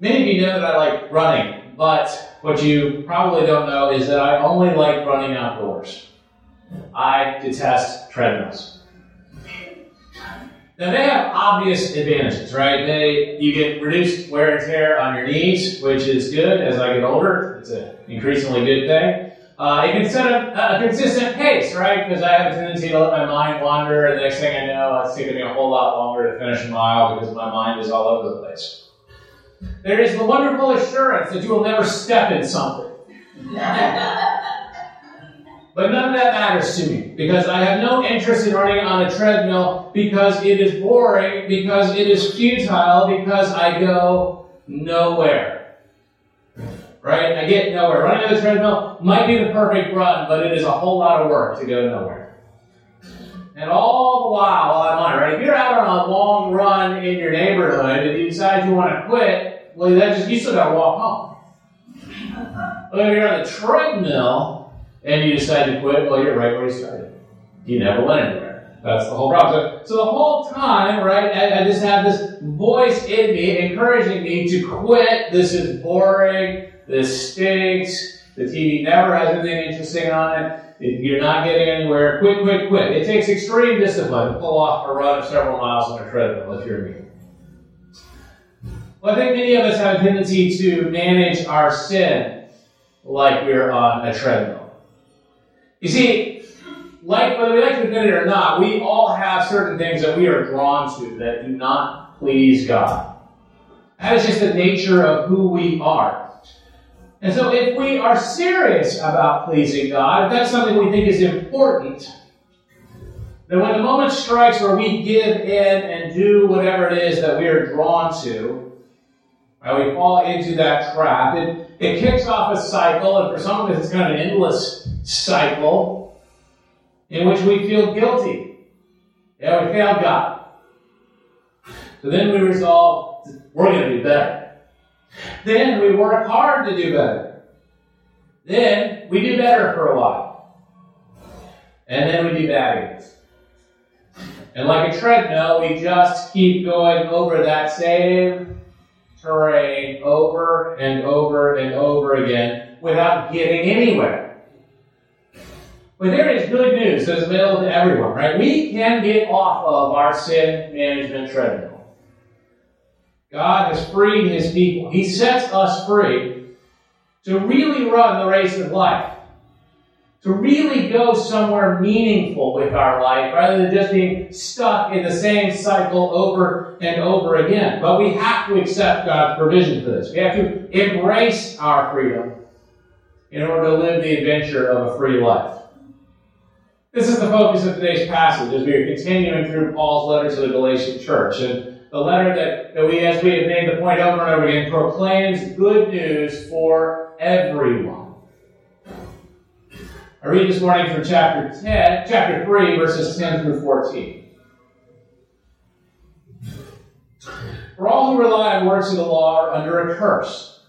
Many of you know that I like running, but what you probably don't know is that I only like running outdoors. I detest treadmills. Now they have obvious advantages, right? They you get reduced wear and tear on your knees, which is good as I get older. It's an increasingly good thing. Uh, you can set a, a consistent pace, right? Because I have a tendency to let my mind wander, and the next thing I know, it's taking me a whole lot longer to finish a mile because my mind is all over the place. There is the wonderful assurance that you will never step in something. But none of that matters to me because I have no interest in running on a treadmill because it is boring, because it is futile, because I go nowhere. Right? I get nowhere. Running on a treadmill might be the perfect run, but it is a whole lot of work to go nowhere. And all the while, I'm on it, right? If you're out on a long run in your neighborhood and you decide you want to quit, well, that just you still got to walk home. But if you're on the treadmill, and you decide to quit, well, you're right where you started. You never went anywhere. That's the whole problem. So, so the whole time, right, I, I, just have this voice in me encouraging me to quit. This is boring. This stinks. The TV never has anything interesting on it. You're not getting anywhere, quit, quit, quit. It takes extreme discipline to pull off a run of several miles on a treadmill if you're me. Well, I think many of us have a tendency to manage our sin like we're on a treadmill. You see, like whether we like to admit it or not, we all have certain things that we are drawn to that do not please God. That is just the nature of who we are. And so if we are serious about pleasing God, if that's something we think is important, then when the moment strikes where we give in and do whatever it is that we are drawn to, right, we fall into that trap. It, it kicks off a cycle, and for some of us it's kind of an endless cycle in which we feel guilty. Yeah, we failed God. So then we resolve we're going to do better. Then we work hard to do better. Then we do better for a while. And then we do bad again. And like a treadmill, we just keep going over that same terrain over and over and over again without getting anywhere. But there is good news that's available to everyone, right? We can get off of our sin management treadmill. God has freed his people. He sets us free to really run the race of life. To really go somewhere meaningful with our life rather than just being stuck in the same cycle over and over again. But we have to accept God's provision for this. We have to embrace our freedom in order to live the adventure of a free life. This is the focus of today's passage as we are continuing through Paul's letter to the Galatian church. And the letter that, that we, as we have made the point over and over again, proclaims good news for everyone. I read this morning from chapter 10, chapter 3, verses 10 through 14. For all who rely on works of the law are under a curse.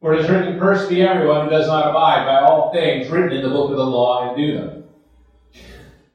For it is written, Cursed be everyone who does not abide by all things written in the book of the law and do them.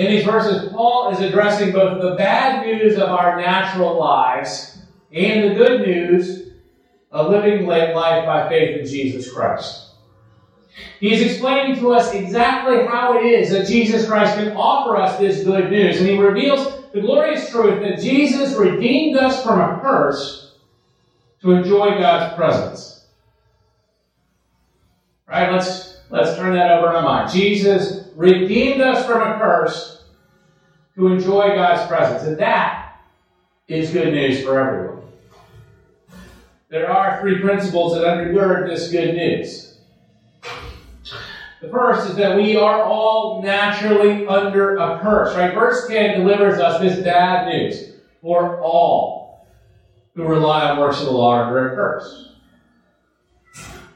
In these verses, Paul is addressing both the bad news of our natural lives and the good news of living life by faith in Jesus Christ. He's explaining to us exactly how it is that Jesus Christ can offer us this good news. And he reveals the glorious truth that Jesus redeemed us from a curse to enjoy God's presence. Right? Let's, let's turn that over in our mind. Jesus redeemed us from a curse to enjoy God's presence. And that is good news for everyone. There are three principles that undergird this good news. The first is that we are all naturally under a curse, right? Verse 10 delivers us this bad news for all. who rely on works of the law are very cursed.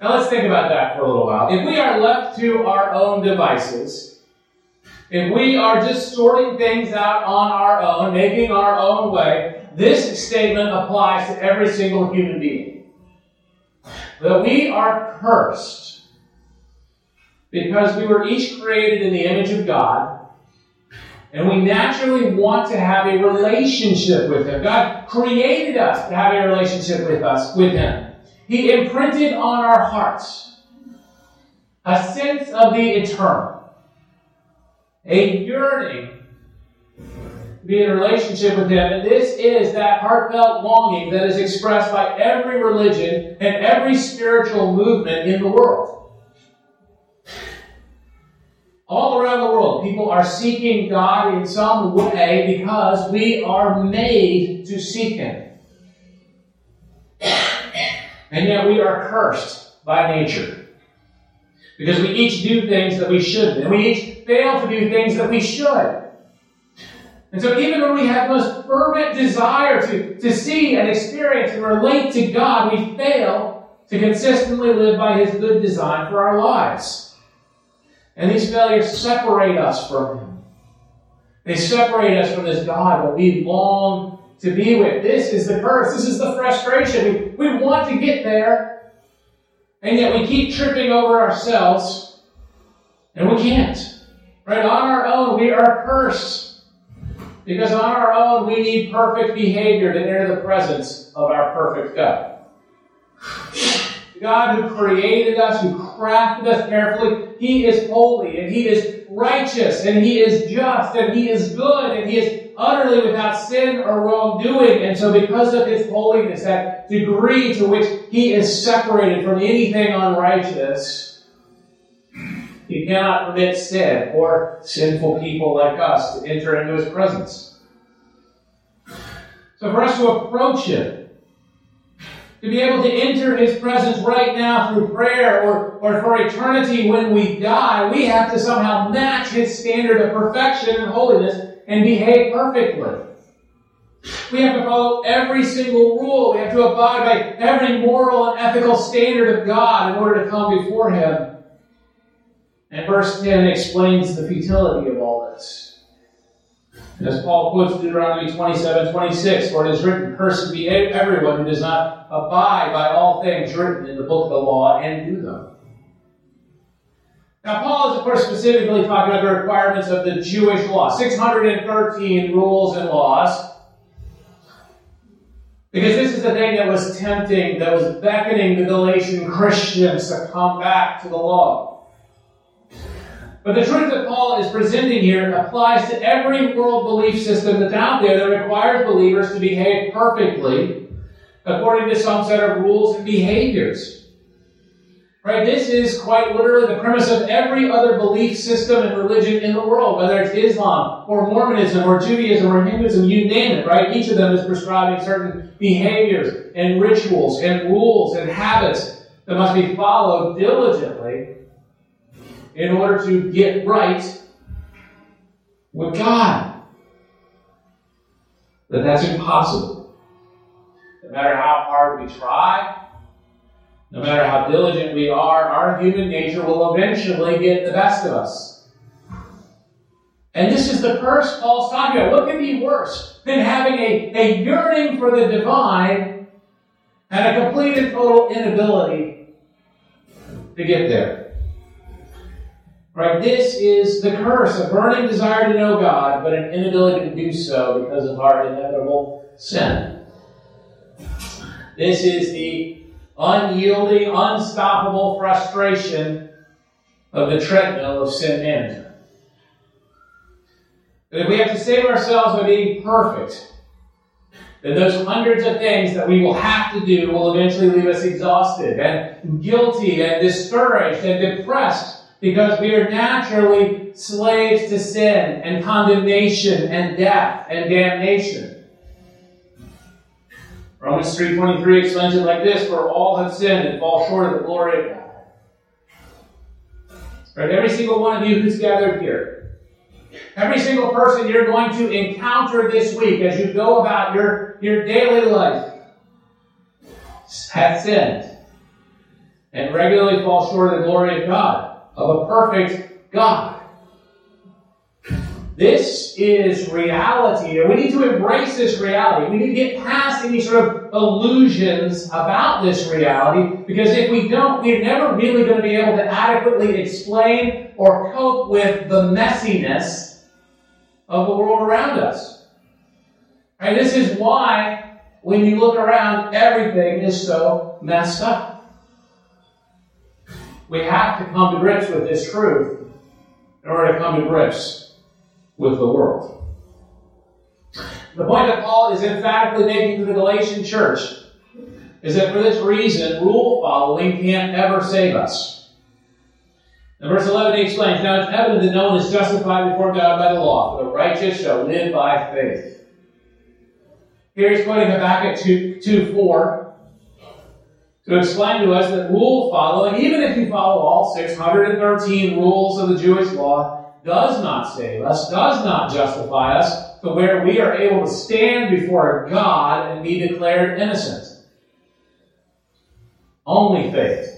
Now let's think about that for a little while. If we are left to our own devices, if we are just sorting things out on our own, making our own way, this statement applies to every single human being. That we are cursed because we were each created in the image of God, and we naturally want to have a relationship with Him. God created us to have a relationship with us, with Him. He imprinted on our hearts a sense of the eternal, a yearning to be in a relationship with Him. And this is that heartfelt longing that is expressed by every religion and every spiritual movement in the world. All around the world, people are seeking God in some way because we are made to seek Him. And yet we are cursed by nature. Because we each do things that we shouldn't. And we each fail to do things that we should. And so even when we have the most fervent desire to, to see and experience and relate to God, we fail to consistently live by His good design for our lives. And these failures separate us from Him. They separate us from this God that we long to be with. This is the curse. This is the frustration. We, we want to get there, and yet we keep tripping over ourselves, and we can't. Right? On our own, we are cursed. Because on our own, we need perfect behavior to enter the presence of our perfect God. God who created us, who crafted us carefully, He is holy and He is righteous and He is just and He is good and He is utterly without sin or wrongdoing. And so because of his holiness, that degree to which he is separated from anything unrighteous, he cannot permit sin or sinful people like us to enter into his presence. So for us to approach him, to be able to enter His presence right now through prayer or, or for eternity when we die, we have to somehow match His standard of perfection and holiness and behave perfectly. We have to follow every single rule. We have to abide by every moral and ethical standard of God in order to come before Him. And verse 10 explains the futility of all this. As Paul quotes Deuteronomy 27 26, for it is written, Cursed be everyone who does not abide by all things written in the book of the law and do them. Now, Paul is, of course, specifically talking about the requirements of the Jewish law 613 rules and laws. Because this is the thing that was tempting, that was beckoning the Galatian Christians to come back to the law. But the truth that Paul is presenting here applies to every world belief system that's out there that requires believers to behave perfectly according to some set of rules and behaviors. Right? This is quite literally the premise of every other belief system and religion in the world, whether it's Islam or Mormonism or Judaism or Hinduism, you name it, right? Each of them is prescribing certain behaviors and rituals and rules and habits that must be followed diligently in order to get right with God. But that's impossible. No matter how hard we try, no matter how diligent we are, our human nature will eventually get the best of us. And this is the curse Paul's talking about. What could be worse than having a, a yearning for the divine and a complete and total inability to get there? Right? This is the curse, a burning desire to know God, but an inability to do so because of our inevitable sin. This is the unyielding, unstoppable frustration of the treadmill of sin management. But if we have to save ourselves by being perfect, then those hundreds of things that we will have to do will eventually leave us exhausted and guilty and discouraged and depressed because we are naturally slaves to sin and condemnation and death and damnation. Romans 3.23 explains it like this, For all have sinned and fall short of the glory of God. Right? Every single one of you who's gathered here, every single person you're going to encounter this week as you go about your, your daily life, hath sinned and regularly fall short of the glory of God, of a perfect God. This is reality, and we need to embrace this reality. We need to get past any sort of illusions about this reality, because if we don't, we're never really going to be able to adequately explain or cope with the messiness of the world around us. And this is why, when you look around, everything is so messed up. We have to come to grips with this truth in order to come to grips with the world. The point that Paul is emphatically making to the Galatian church is that for this reason, rule following can't ever save us. In verse 11, he explains Now it's evident that no one is justified before God by the law, for the righteous shall live by faith. Here he's quoting Habakkuk 2, 2 4 to explain to us that rule following, even if you follow all 613 rules of the Jewish law, does not save us, does not justify us to where we are able to stand before God and be declared innocent. Only faith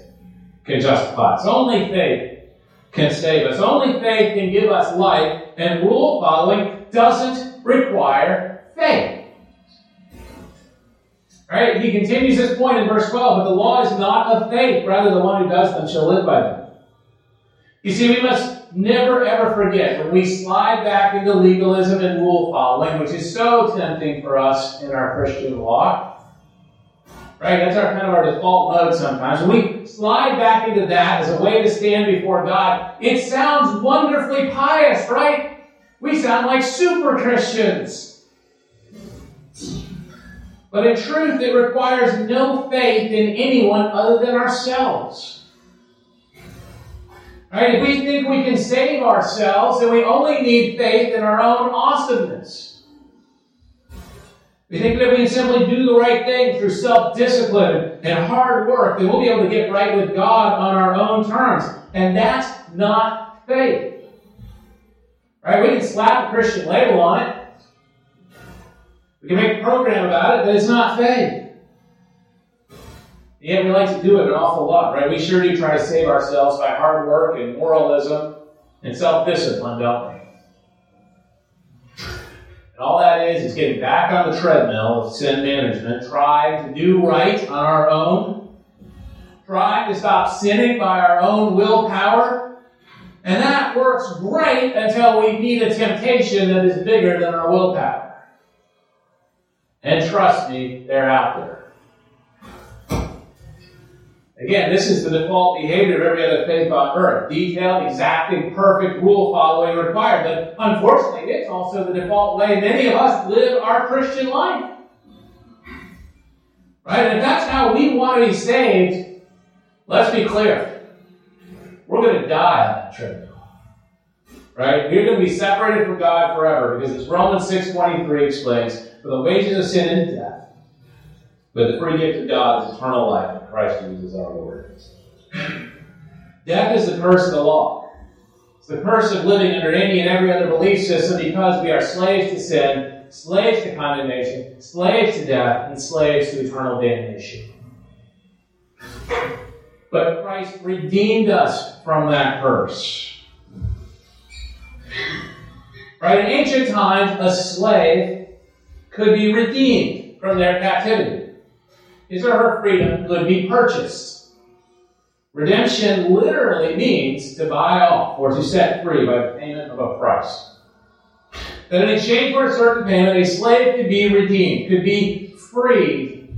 can justify us. Only faith can save us. Only faith can give us life, and rule following doesn't require faith. Right? He continues his point in verse 12, but the law is not of faith, rather the one who does them shall live by them. You see, we must never ever forget when we slide back into legalism and rule following, which is so tempting for us in our Christian walk. Right? That's our kind of our default mode sometimes. When we slide back into that as a way to stand before God, it sounds wonderfully pious, right? We sound like super Christians. But in truth, it requires no faith in anyone other than ourselves. Right? If we think we can save ourselves, then we only need faith in our own awesomeness. We think that we can simply do the right thing through self discipline and hard work, then we'll be able to get right with God on our own terms. And that's not faith. Right? We can slap a Christian label on it. We can make a program about it, but it's not faith. Yet we like to do it an awful lot, right? We sure do try to save ourselves by hard work and moralism and self discipline, don't we? And all that is is getting back on the treadmill of sin management, trying to do right on our own, trying to stop sinning by our own willpower. And that works great until we meet a temptation that is bigger than our willpower. And trust me, they're out there. Again, this is the default behavior of every other faith on earth. Detailed, exacting, perfect, rule following required. But unfortunately, it's also the default way many of us live our Christian life. Right? And if that's how we want to be saved, let's be clear. We're going to die on that trip. Right? We're going to be separated from God forever because as Romans 6.23 explains, for the wages of sin is death, but the free gift of God is eternal life in Christ Jesus our Lord. Death is the curse of the law. It's the curse of living under any and every other belief system because we are slaves to sin, slaves to condemnation, slaves to death, and slaves to eternal damnation. But Christ redeemed us from that curse. Right? In ancient times, a slave could be redeemed from their captivity his or her freedom could be purchased. Redemption literally means to buy off or to set free by the payment of a price. That in exchange for a certain payment, a slave could be redeemed, could be freed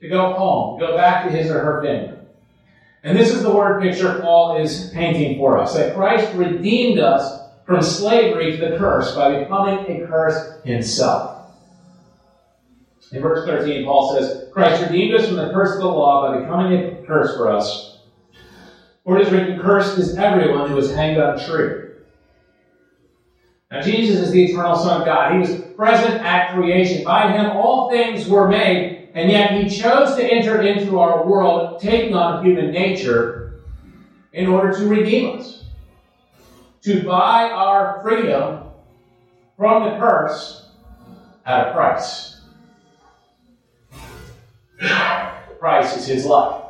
to go home, to go back to his or her family. And this is the word picture Paul is painting for us that Christ redeemed us from slavery to the curse by becoming a curse himself. In verse 13, Paul says, Christ redeemed us from the curse of the law by becoming a curse for us. For it is written, Cursed is everyone who is hanged on a tree. Now, Jesus is the eternal Son of God. He was present at creation. By him, all things were made, and yet he chose to enter into our world, taking on human nature, in order to redeem us, to buy our freedom from the curse at a price. Price is his life.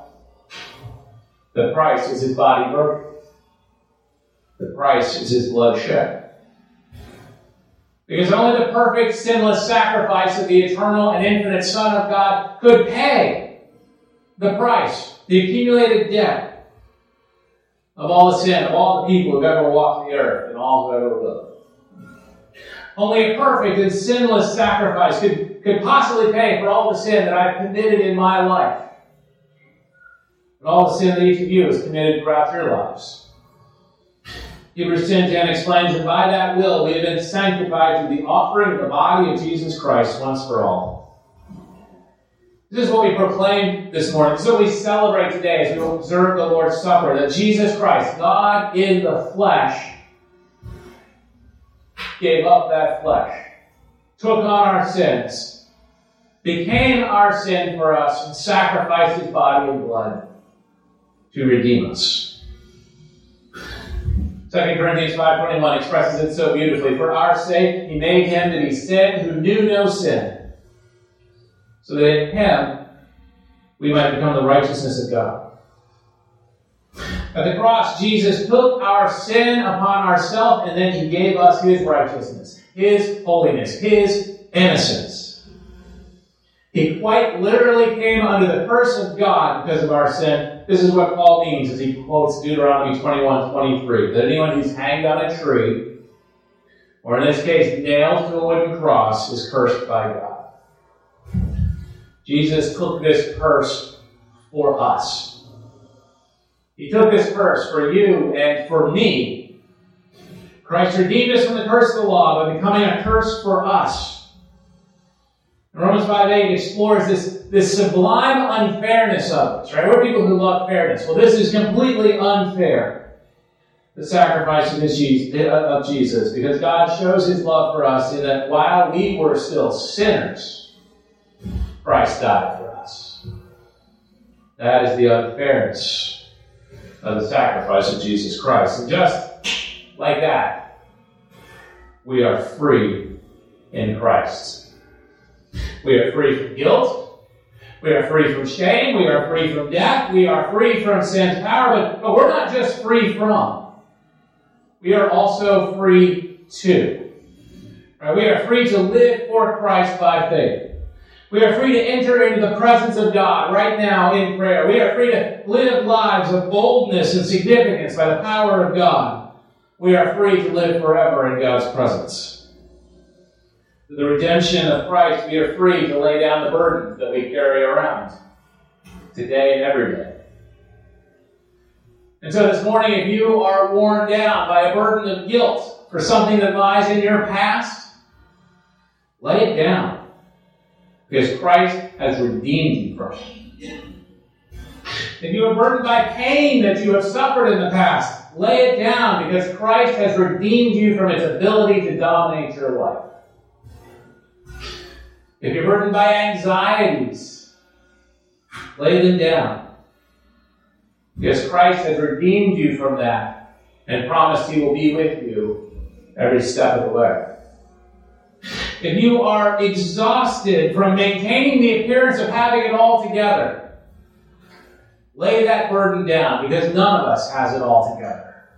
The price is his body broken. The price is his blood shed. Because only the perfect, sinless sacrifice of the eternal and infinite Son of God could pay the price, the accumulated debt of all the sin of all the people who've ever walked the earth and all who ever lived. Only a perfect and sinless sacrifice could, could possibly pay for all the sin that I've committed in my life. And all the sin that each of you has committed throughout your lives. Hebrews 10.10 explains that by that will we have been sanctified through the offering of the body of Jesus Christ once for all. This is what we proclaim this morning. This is what we celebrate today as we observe the Lord's Supper. That Jesus Christ, God in the flesh, gave up that flesh, took on our sins, became our sin for us, and sacrificed his body and blood to redeem us. 2 Corinthians 5.21 expresses it so beautifully. For our sake, he made him to be sin who knew no sin, so that in him we might become the righteousness of God. At the cross, Jesus took our sin upon ourselves and then he gave us his righteousness, his holiness, his innocence. He quite literally came under the curse of God because of our sin. This is what Paul means as he quotes Deuteronomy 21 23. That anyone who's hanged on a tree, or in this case, nailed to a wooden cross, is cursed by God. Jesus took this curse for us. He took this curse for you and for me. Christ redeemed us from the curse of the law by becoming a curse for us. Romans 5 8 explores this, this sublime unfairness of us, right? We're people who love fairness. Well, this is completely unfair. The sacrifice of Jesus, because God shows his love for us in that while we were still sinners, Christ died for us. That is the unfairness of the sacrifice of Jesus Christ. And just like that, we are free in Christ. We are free from guilt. We are free from shame. We are free from death. We are free from sin's power. But, but we're not just free from. We are also free to. Right? We are free to live for Christ by faith. We are free to enter into the presence of God right now in prayer. We are free to live lives of boldness and significance by the power of God. We are free to live forever in God's presence. Through the redemption of Christ, we are free to lay down the burdens that we carry around today and every day. And so this morning, if you are worn down by a burden of guilt for something that lies in your past, lay it down. Because Christ has redeemed you from it. If you are burdened by pain that you have suffered in the past, lay it down because Christ has redeemed you from its ability to dominate your life. If you're burdened by anxieties, lay them down. Because Christ has redeemed you from that and promised He will be with you every step of the way if you are exhausted from maintaining the appearance of having it all together, lay that burden down because none of us has it all together.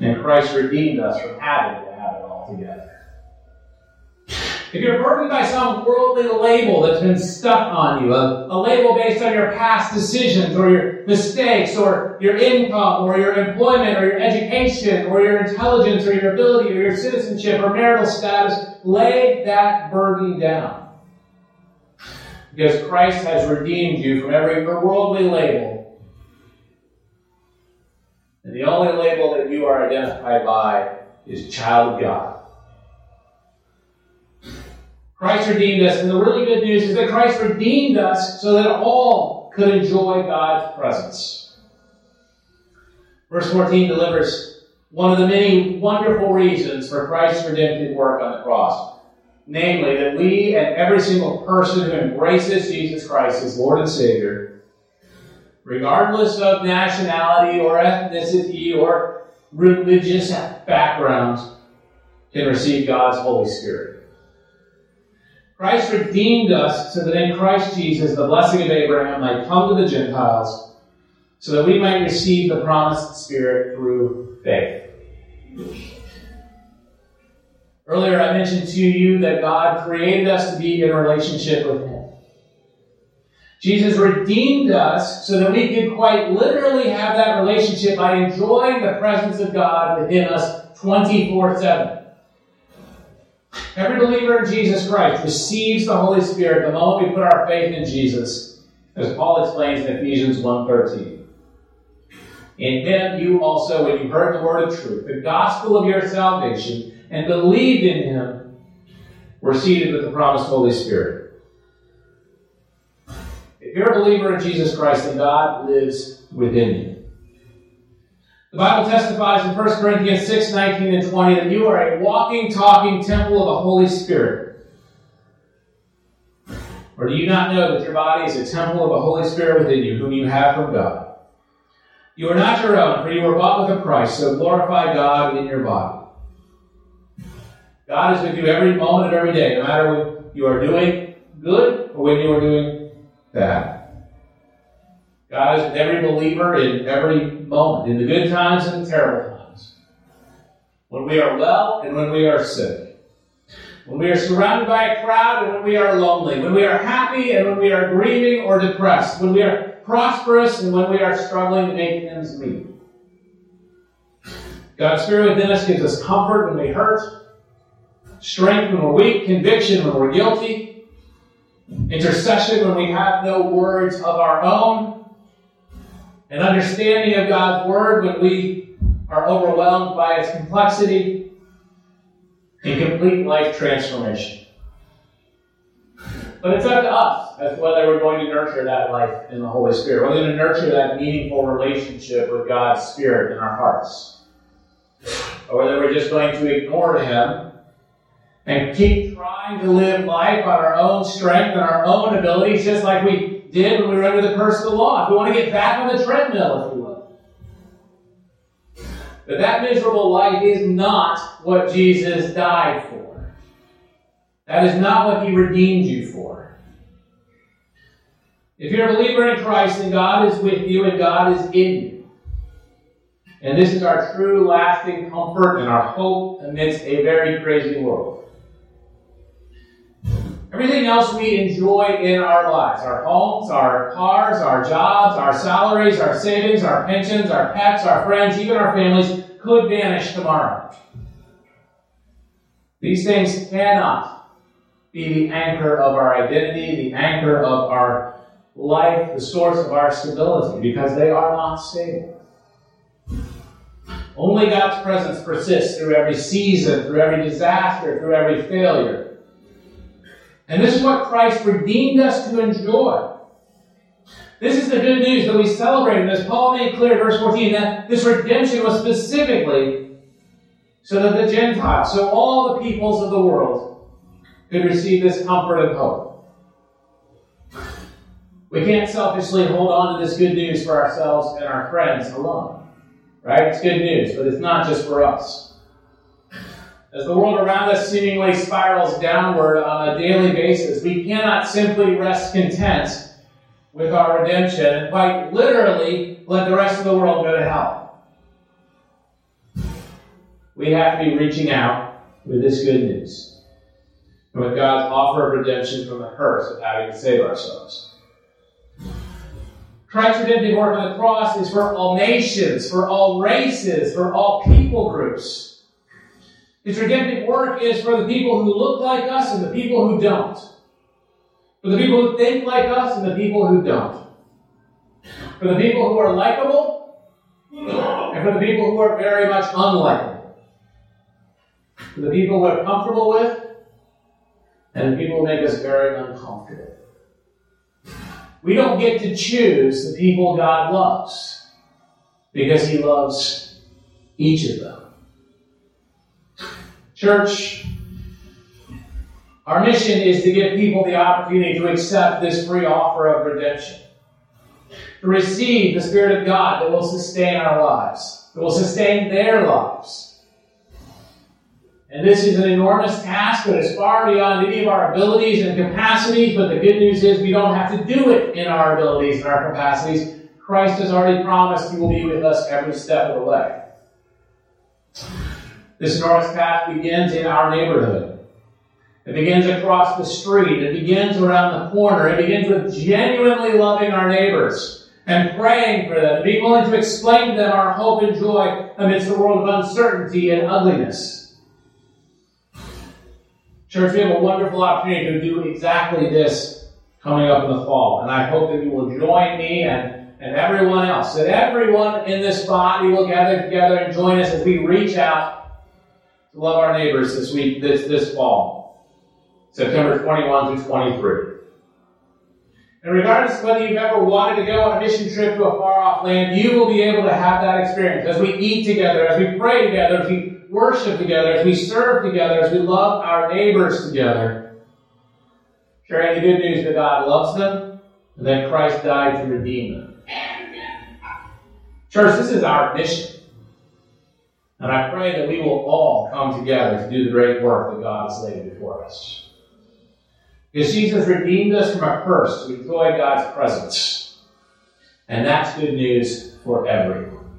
And Christ redeemed us from having to have it all together. If you're burdened by some worldly label that's been stuck on you, a, a, label based on your past decisions or your mistakes or your income or your employment or your education or your intelligence or your ability or your citizenship or marital status, lay that burden down. Because Christ has redeemed you from every worldly label. And the only label that you are identified by is child of God. Christ redeemed us, and the really good news is that Christ redeemed us so that all could enjoy God's presence. Verse 14 delivers one of the many wonderful reasons for Christ's redemptive work on the cross. Namely, that we and every single person who embraces Jesus Christ as Lord and Savior, regardless of nationality or ethnicity or religious background, can receive God's Holy Spirit. Christ redeemed us so that in Christ Jesus the blessing of Abraham might come to the Gentiles, so that we might receive the promised Spirit through faith. Earlier, I mentioned to you that God created us to be in a relationship with Him. Jesus redeemed us so that we could quite literally have that relationship by enjoying the presence of God within us 24 7. Every believer in Jesus Christ receives the Holy Spirit the moment we put our faith in Jesus, as Paul explains in Ephesians 1.13. In him you also, when you heard the word of truth, the gospel of your salvation, and believed in him, were seated with the promised Holy Spirit. If you're a believer in Jesus Christ, then God lives within you. The Bible testifies in 1 Corinthians 6, 19 and 20 that you are a walking, talking temple of the Holy Spirit. Or do you not know that your body is a temple of the Holy Spirit within you, whom you have from God? You are not your own, for you were bought with a price, so glorify God in your body. God is with you every moment of every day, no matter when you are doing good or when you are doing bad. God is with every believer in every moment, in the good times and the terrible times. When we are well and when we are sick. When we are surrounded by a crowd and when we are lonely. When we are happy and when we are grieving or depressed. When we are prosperous and when we are struggling to make ends meet. God's Spirit within us gives us comfort when we hurt, strength when we're weak, conviction when we're guilty, intercession when we have no words of our own, an understanding of God's Word when we are overwhelmed by its complexity, and complete life transformation. But it's up to us as to whether we're going to nurture that life in the Holy Spirit. We're going to nurture that meaningful relationship with God's Spirit in our hearts. Or whether we're just going to ignore Him and keep trying to live life on our own strength and our own abilities, just like we did when we were under the curse of the law. If we want to get back on the treadmill, if you will. But that miserable life is not what Jesus died for. That is not what He redeemed you for. If you're a believer in Christ, then God is with you and God is in you. And this is our true, lasting comfort and our hope amidst a very crazy world. Everything else we enjoy in our lives our homes, our cars, our jobs, our salaries, our savings, our pensions, our pets, our friends, even our families could vanish tomorrow. These things cannot be the anchor of our identity, the anchor of our life, the source of our stability, because they are not stable. Only God's presence persists through every season, through every disaster, through every failure. And this is what Christ redeemed us to enjoy. This is the good news that we celebrate. And as Paul made clear in verse 14, that this redemption was specifically so that the Gentiles, so all the peoples of the world, could receive this comfort and hope. We can't selfishly hold on to this good news for ourselves and our friends alone. Right? It's good news, but it's not just for us. As the world around us seemingly spirals downward on a daily basis, we cannot simply rest content with our redemption and quite literally let the rest of the world go to hell. We have to be reaching out with this good news and with God's offer of redemption from the curse of having to save ourselves. Christ's redemptive work on the cross is for all nations, for all races, for all people groups. His redemptive work is for the people who look like us and the people who don't. For the people who think like us and the people who don't. For the people who are likable and for the people who are very much unlikable. For the people we're comfortable with and the people who make us very uncomfortable. We don't get to choose the people God loves because He loves each of them. Church, our mission is to give people the opportunity to accept this free offer of redemption, to receive the Spirit of God that will sustain our lives, that will sustain their lives. And this is an enormous task that is far beyond any of our abilities and capacities, but the good news is we don't have to do it in our abilities and our capacities. Christ has already promised He will be with us every step of the way. This north path begins in our neighborhood. It begins across the street. It begins around the corner. It begins with genuinely loving our neighbors and praying for them being willing to explain to them our hope and joy amidst a world of uncertainty and ugliness. Church, we have a wonderful opportunity to do exactly this coming up in the fall. And I hope that you will join me and, and everyone else, that everyone in this body will gather together and join us as we reach out love our neighbors this week, this, this fall, September 21 through 23. And regardless of whether you've ever wanted to go on a mission trip to a far off land, you will be able to have that experience as we eat together, as we pray together, as we worship together, as we serve together, as we love our neighbors together, sharing the good news that God loves them and that Christ died to redeem them. Church, this is our mission. And I pray that we will all come together to do the great work that God has laid before us. Because Jesus redeemed us from a curse to enjoy God's presence. And that's good news for everyone.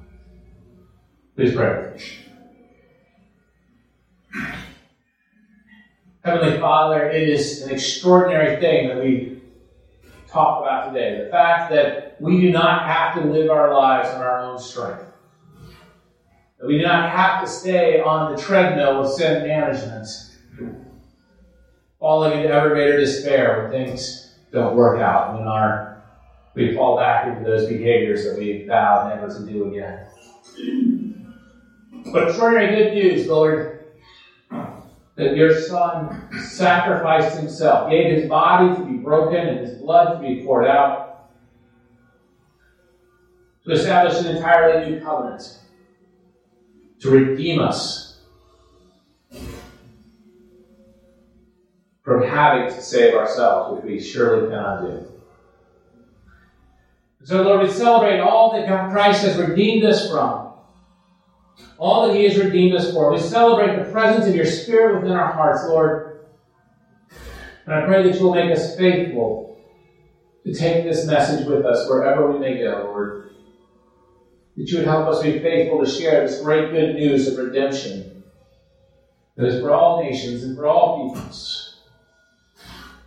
Please pray. Heavenly Father, it is an extraordinary thing that we talk about today. The fact that we do not have to live our lives on our own strength. That we do not have to stay on the treadmill of sin management, falling into ever greater despair when things don't work out, when our we fall back into those behaviors that we vowed never to do again. But extraordinary good news, Lord, that your Son sacrificed himself, gave his body to be broken and his blood to be poured out to establish an entirely new covenant, to redeem us from having to save ourselves, which we surely cannot do. So, Lord, we celebrate all that God Christ has redeemed us from all that He has redeemed us for. We celebrate the presence of your Spirit within our hearts, Lord. And I pray that you will make us faithful to take this message with us wherever we may go, Lord. That you would help us be faithful to share this great good news of redemption that is for all nations and for all peoples.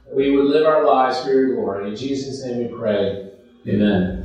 That we would live our lives for your glory. In Jesus' name we pray. Amen.